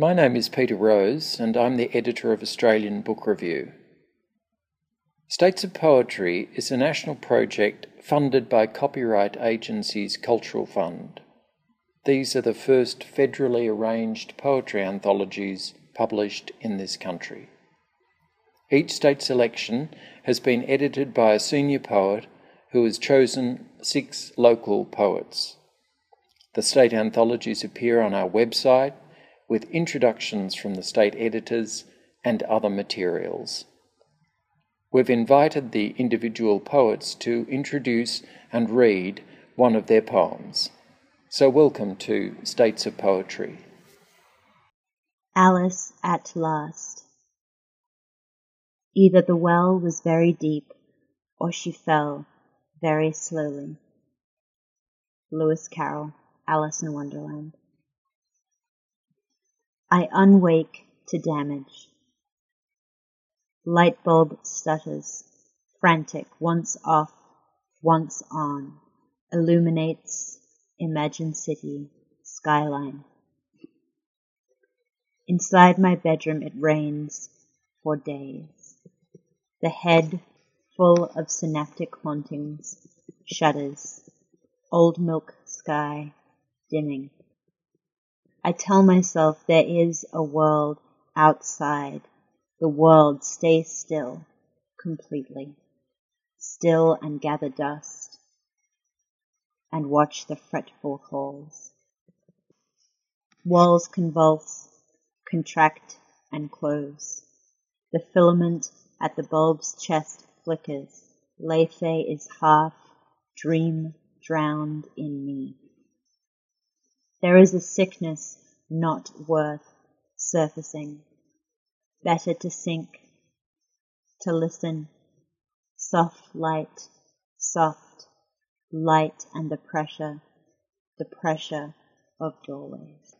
My name is Peter Rose, and I'm the editor of Australian Book Review. States of Poetry is a national project funded by Copyright Agency's Cultural Fund. These are the first federally arranged poetry anthologies published in this country. Each state selection has been edited by a senior poet who has chosen six local poets. The state anthologies appear on our website with introductions from the state editors and other materials. We've invited the individual poets to introduce and read one of their poems. So, welcome to States of Poetry. Alice at Last. Either the well was very deep, or she fell very slowly. Lewis Carroll, Alice in Wonderland. I unwake to damage. Light bulb stutters, frantic, once off, once on, illuminates Imagine City skyline. Inside my bedroom it rains for days. The head full of synaptic hauntings shudders, old milk sky dimming. I tell myself there is a world outside. The world stays still, completely. Still and gather dust. And watch the fretful halls. Walls convulse, contract and close. The filament at the bulb's chest flickers. Lethe is half dream drowned in me. There is a sickness not worth surfacing. Better to sink, to listen. Soft light, soft light and the pressure, the pressure of doorways.